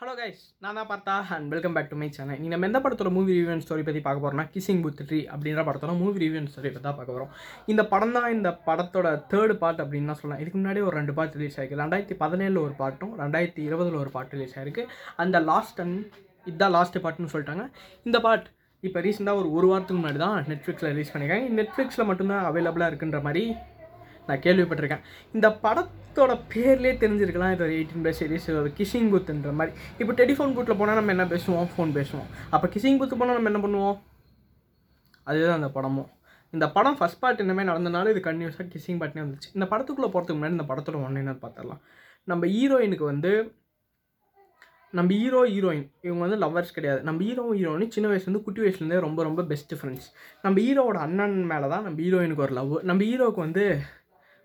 Hello guys நான் தான் பார்த்தா and welcome back to my channel நீங்கள் நம்ம எந்த படத்தோட மூவி ரிவ்யூ அண்ட் ஸ்டோரி பற்றி பார்க்க போகிறோம்னா கிசிங் புத் ட்ரீ அப்படின்ற படத்தோட மூவி ரிவ்யூ அண்ட் ஸ்டோரி பற்றி தான் பார்க்க போகிறோம் இந்த படம் தான் இந்த படத்தோட தேர்ட் பார்ட் அப்படின்னு தான் சொல்லலாம். இதுக்கு முன்னாடி ஒரு ரெண்டு பார்ட் ரிலீஸ் ஆயிருக்கு. ரெண்டாயிரத்தி பதினேழில் ஒரு பாட்டும் ரெண்டாயிரத்தி இருபதில் ஒரு பாட்டு ரிலீஸ் ஆயிருக்கு. அந்த லாஸ்ட் அண்ட் இதுதான் லாஸ்ட் பாட்டுன்னு சொல்லிட்டாங்க. இந்த பார்ட் இப்போ ரீசெண்டாக ஒரு ஒரு வாரத்துக்கு முன்னாடி தான் நெட்ஃப்ளிக்ஸில் ரிலீஸ் பண்ணியிருக்காங்க நெட்ஃப்ளிக்ஸில் மட்டும்தான் அவைலபிளாக இருக்குன்ற மாதிரி நான் கேள்விப்பட்டிருக்கேன். இந்த படத்தோட பேர்லேயே தெரிஞ்சிருக்கலாம். இது ஒரு எயிட்டீன் ப்ளஸ் சீரிஸ் ஒரு கிஷிங் குத்துன்ற மாதிரி. இப்போ டெலிஃபோன் கூட்டில் போனால் நம்ம என்ன பேசுவோம்? ஃபோன் பேசுவோம். அப்போ கிஷிங் குத்து போனால் நம்ம என்ன பண்ணுவோம்? அதுதான் அந்த படமும் இந்த படம் ஃபஸ்ட் பார்ட் என்னமே நடந்தனால இது கன்யூஸாக கிஷிங் பார்ட்னே வந்துச்சு. இந்த படத்துக்குள்ளே போகிறதுக்கு முன்னாடி இந்த படத்தோட ஒன்று என்னன்னு பார்த்துடலாம் நம்ம ஹீரோயினுக்கு வந்து நம்ம ஹீரோ ஹீரோயின் இவங்க வந்து லவ்வர்ஸ் கிடையாது. நம்ம ஹீரோ ஹீரோயின் சின்ன வயசுலேருந்து குட்டி வயசுலேருந்தே ரொம்ப ரொம்ப பெஸ்ட் ஃப்ரெண்ட்ஸ் நம்ம ஹீரோவோட அண்ணன் மேலே தான் நம்ம ஹீரோயினுக்கு ஒரு லவ் நம்ம ஹீரோவுக்கு வந்து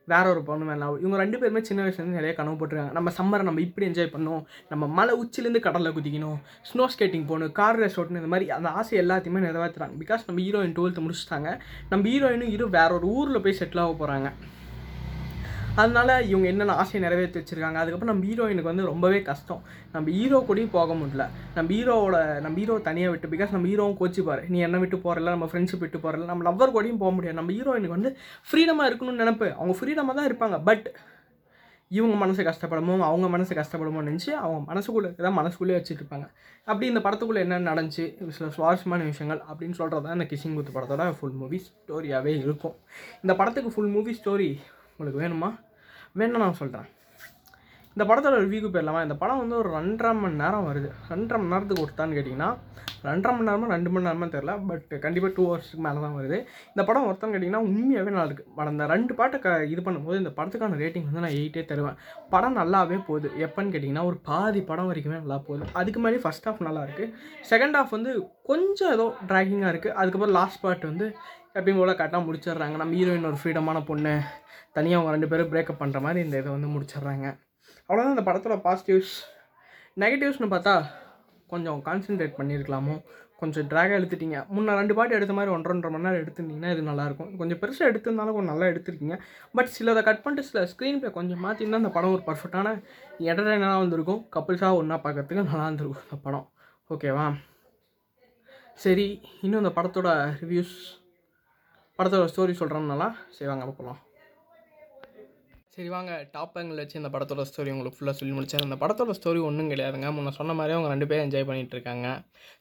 வேற ஒரு பொண்ணு மேலே இவங்க ரெண்டு பேருமே சின்ன வயசுலேருந்து நிறைய கனவு போட்டுருக்காங்க. நம்ம சம்மரை நம்ம இப்படி என்ஜாய் பண்ணணும் நம்ம மலை உச்சிலேருந்து கடலில் குதிக்கணும். ஸ்னோ ஸ்கேட்டிங் போகணும். கார் ரேஸ் ஓட்டணும். இந்த மாதிரி அந்த ஆசை எல்லாத்தையுமே நிறைவேற்றுறாங்க பிகாஸ் நம்ம ஹீரோயின் டுவெல்த்து முடிச்சுட்டாங்க. நம்ம ஹீரோயினும் ஹீரோ வேற ஒரு ஊரில் போய் செட்டில் ஆக போகிறாங்க அதனால இவங்க என்னென்ன ஆசையை நிறைவேற்றி வச்சுருக்காங்க? அதுக்கப்புறம் நம்ம ஹீரோயினுக்கு வந்து ரொம்பவே கஷ்டம். நம்ம ஹீரோ கூடயும் போக முடியல. நம்ம ஹீரோவோட நம்ம ஹீரோ தனியாக விட்டு பிகாஸ் நம்ம ஹீரோவும் கோச்சிப்பார் நீ என்ன விட்டு போகிறல நம்ம ஃப்ரெண்ட்ஷிப் விட்டு போகிறல நம்ம லவ்வர் கூடயும் போக முடியாது. நம்ம ஹீரோயினுக்கு வந்து ஃப்ரீடமாக இருக்கணும்னு நினைப்பு. அவங்க ஃப்ரீடமாக தான் இருப்பாங்க. பட் இவங்க மனசு கஷ்டப்படுமோ அவங்க மனசு கஷ்டப்படுமோ நினச்சி அவங்க மனசுக்குள்ளே தான் மனசுக்குள்ளே வச்சுட்டு இருப்பாங்க. அப்படி இந்த படத்துக்குள்ளே என்ன நடந்துச்சு சில சுவாரஸ்யமான விஷயங்கள் அப்படின்னு சொல்கிறது தான் இந்த கிஷிங் குத்து படத்தோட ஃபுல் மூவி ஸ்டோரியாகவே இருக்கும். இந்த படத்துக்கு ஃபுல் மூவி ஸ்டோரி உங்களுக்கு வேணுமா? வேணும் நான் சொல்கிறேன் இந்த படத்தோட ரிவ்யூக்கு போயிடலாமா இந்த படம் வந்து ஒரு ரெண்டரை மணி நேரம் வருது. ரெண்டரை மணி நேரத்துக்கு ஒருத்தான்னு கேட்டிங்கன்னா ரெண்டரை மணி நேரமும் ரெண்டு மணி நேரமும் தெரில பட் கண்டிப்பாக டூ ஹவர்ஸ்க்கு மேலே தான் வருது. இந்த படம் ஒருத்தான்னு கேட்டிங்கன்னா உண்மையாகவே நல்லா இருக்குது படம் இந்த ரெண்டு பாட்டை க இது பண்ணும்போது இந்த படத்துக்கான ரேட்டிங் வந்து நான் எயிட்டே தருவேன். படம் நல்லாவே போகுது. எப்போன்னு கேட்டிங்கன்னா ஒரு பாதி படம் வரைக்குமே நல்லா போகுது. அதுக்கு மாதிரி ஃபஸ்ட் ஹாஃப் நல்லா இருக்குது செகண்ட் ஹாஃப் வந்து கொஞ்சம் ஏதோ ட்ராகிங்காக இருக்குது அதுக்கப்புறம் லாஸ்ட் பார்ட் வந்து எப்பயும் போல் கரெக்டாக முடிச்சிடுறாங்க. நம்ம ஹீரோயின் ஒரு ஃப்ரீடமான பொண்ணு தனியாக அவங்க ரெண்டு பேரும் பிரேக்கப் பண்ணுற மாதிரி இந்த இதை வந்து முடிச்சிடுறாங்க. அவ்வளோதான் இந்த படத்தோட பாசிட்டிவ்ஸ் நெகட்டிவ்ஸ்னு பார்த்தா கொஞ்சம் கான்சென்ட்ரேட் பண்ணியிருக்கலாமோ கொஞ்சம் ட்ராகாக எடுத்துட்டீங்க. முன்ன ரெண்டு பாட்டு எடுத்த மாதிரி ஒன்றரை ஒன்றரை மணி நேரம் எடுத்துருந்தீங்கன்னா இது நல்லாயிருக்கும். கொஞ்சம் பெருசாக எடுத்திருந்தாலும் கொஞ்சம் நல்லா எடுத்திருக்கீங்க. பட் சிலதை கட் பண்ணிட்டு சில ஸ்க்ரீன் ப்ளே கொஞ்சம் மாற்றினா அந்த படம் ஒரு பர்ஃபெக்டான என்டர்டைனராக வந்திருக்கும். கப்புள்ஸாக ஒன்றா பார்க்கறதுக்கு நல்லா இருந்திருக்கும் அந்த படம். ஓகேவா சரி இன்னும் அந்த படத்தோட ரிவ்யூஸ் படத்தோட ஸ்டோரி சொல்கிறோம்னாலாம் செய்வாங்க வாங்க போகலாம் சரி வாங்க. டாப் ஆங்கிள் வச்சு இந்த படத்தோட ஸ்டோரி உங்களுக்கு ஃபுல்லாக சொல்லி முடிச்சார் அந்த படத்தோட ஸ்டோரி ஒன்றும் கிடையாதுங்க. முன்ன சொன்ன மாதிரி அவங்க ரெண்டு பேரும் என்ஜாய் பண்ணிகிட்டு இருக்காங்க.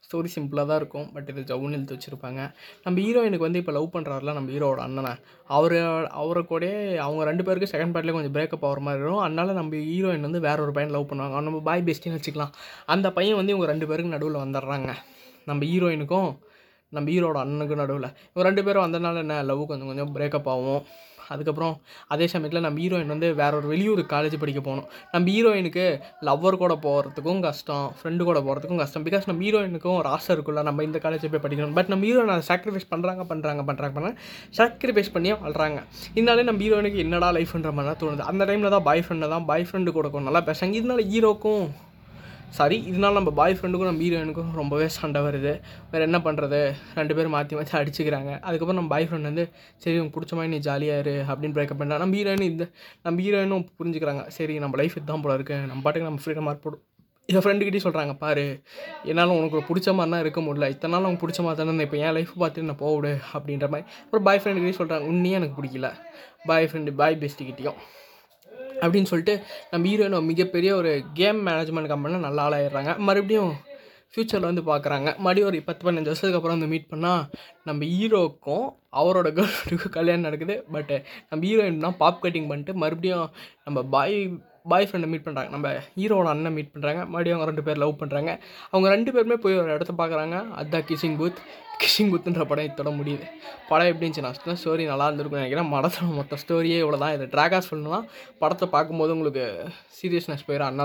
ஸ்டோரி சிம்பிளாக தான் இருக்கும். பட் இது ஜவுன் எழுத்து வச்சுருப்பாங்க. நம்ம ஹீரோயினுக்கு வந்து இப்போ லவ் பண்ணுறாருல நம்ம ஹீரோவோட அண்ணனை. அவர் அவரை கூட அவங்க ரெண்டு பேருக்கு செகண்ட் பார்ட்லேயே கொஞ்சம் பிரேக்கப் ஆகிற மாதிரி இருக்கும் அதனால் நம்ம ஹீரோயின் வந்து வேற ஒரு பையன் லவ் பண்ணுவாங்க. நம்ம பாய் பெஸ்டின்னு வச்சுக்கலாம். அந்த பையன் வந்து இவங்க ரெண்டு பேருக்கு நடுவில் வந்துடுறாங்க. நம்ம ஹீரோயினுக்கும் நம்ம ஹீரோட அண்ணனுக்கும் நடுவில். இவங்க ரெண்டு பேரும் வந்தனால என்ன? லவ் கொஞ்சம் கொஞ்சம் பிரேக்கப் ஆகும். அதுக்கப்புறம் அதே சமயத்தில் நம்ம ஹீரோயின் வந்து வேற ஒரு வெளியூர் காலேஜ் படிக்க போகணும். நம்ம ஹீரோயினுக்கு லவ்வர் கூட போகிறதுக்கும் கஷ்டம் ஃப்ரெண்டு கூட போகிறதுக்கும் கஷ்டம். பிகாஸ் நம்ம ஹீரோயினுக்கும் ஒரு ஆசை இருக்குல்ல நம்ம இந்த காலேஜ் போய் படிக்கணும். பட் நம்ம ஹீரோயின் அதை சாக்ரிஃபைஸ் பண்ணுறாங்க பண்ணுறாங்க பண்ணுறாங்க பண்ண சாக்ரிஃபைஸ் பண்ணியே வாழ்கிறாங்க இதனாலே நம்ம ஹீரோயினுக்கு என்னடா லைஃப்ன்ற மாதிரி தான் தோணுது. அந்த டைமில் தான் பாய் ஃப்ரெண்டு தான் பாய் ஃப்ரெண்டு கூட நல்லா பேசுகிறாங்க இதனால ஹீரோக்கும் சாரி இதனால நம்ம பாய் ஃப்ரெண்டுக்கும் நம்ம ஹீரோயினுக்கும் ரொம்பவே சண்டை வருது. வேறு என்ன பண்ணுறது ரெண்டு பேரும் மாற்றி மாற்றி அடிச்சுக்கிறாங்க. அதுக்கப்புறம் நம்ம பாய் ஃப்ரெண்ட் வந்து சரி உனக்கு பிடிச்ச மாதிரி நீ ஜாலியாக இரு அப்படின்னு பிரேக்கப் பண்ணலாம் நம்ம ஹீரோயின் இந்த நம்ம ஹீரோயினும் புரிஞ்சுக்கிறாங்க. சரி நம்ம லைஃப் இதுதான் போல இருக்குது நம்ம பாட்டுக்கு நம்ம ஃப்ரீடமாக இருப்போம். என் ஃப்ரெண்டுக்கிட்டே சொல்கிறாங்க பாரு என்னால் உனக்கு பிடிச்ச மாதிரிலாம் இருக்க முடியல. இத்தனை நாள் உனக்கு பிடிச்ச மாதிரி தானே இப்போ என் லைஃப் பார்த்துட்டு நான் போவிடு அப்படின்ற மாதிரி. அப்புறம் பாய் ஃப்ரெண்டுக்கிட்டே சொல்கிறாங்க உன்னையே எனக்கு பிடிக்கல. பாய் ஃப்ரெண்டு பாய் பெஸ்ட்டுக்கிட்டேயும் அப்படின்னு சொல்லிட்டு நம்ம ஹீரோயின் மிகப்பெரிய ஒரு கேம் மேனேஜ்மெண்ட் கம்பெனியில் நல்லா ஆளாயிடுறாங்க. மறுபடியும் ஃப்யூச்சரில் வந்து பார்க்குறாங்க. மறுபடியும் ஒரு பத்து பதினஞ்சு வருஷத்துக்கு அப்புறம் வந்து மீட் பண்ணால் நம்ம ஹீரோக்கும் அவரோட கேர்ள் கல்யாணம் நடக்குது. பட் நம்ம ஹீரோயின் தான் பாப் கட்டிங் பண்ணிட்டு மறுபடியும் நம்ம பாய் பாய் ஃப்ரெண்டை மீட் பண்ணுறாங்க நம்ம ஹீரோட அண்ணன் மீட் பண்ணுறாங்க மறுபடியும் அவங்க ரெண்டு பேர் லவ் பண்ணுறாங்க அவங்க ரெண்டு பேருமே போய் ஒரு இடத்த பார்க்குறாங்க. அதுதான் கிஷிங் பூத் கிஷிங் பூத்துன்ற படம் இதோட முடியுது. படம் எப்படி இருந்துச்சு? நான் ஸ்டோரி நல்லா இருந்திருக்கும் நினைக்கிறேன். படத்தோட மொத்த ஸ்டோரியே இவ்வளோ தான் இதை ட்ராகாஸ் சொல்லணும்னா படத்தை பார்க்கும்போது உங்களுக்கு சீரியஸ்னஸ் போயிடும் அண்ணா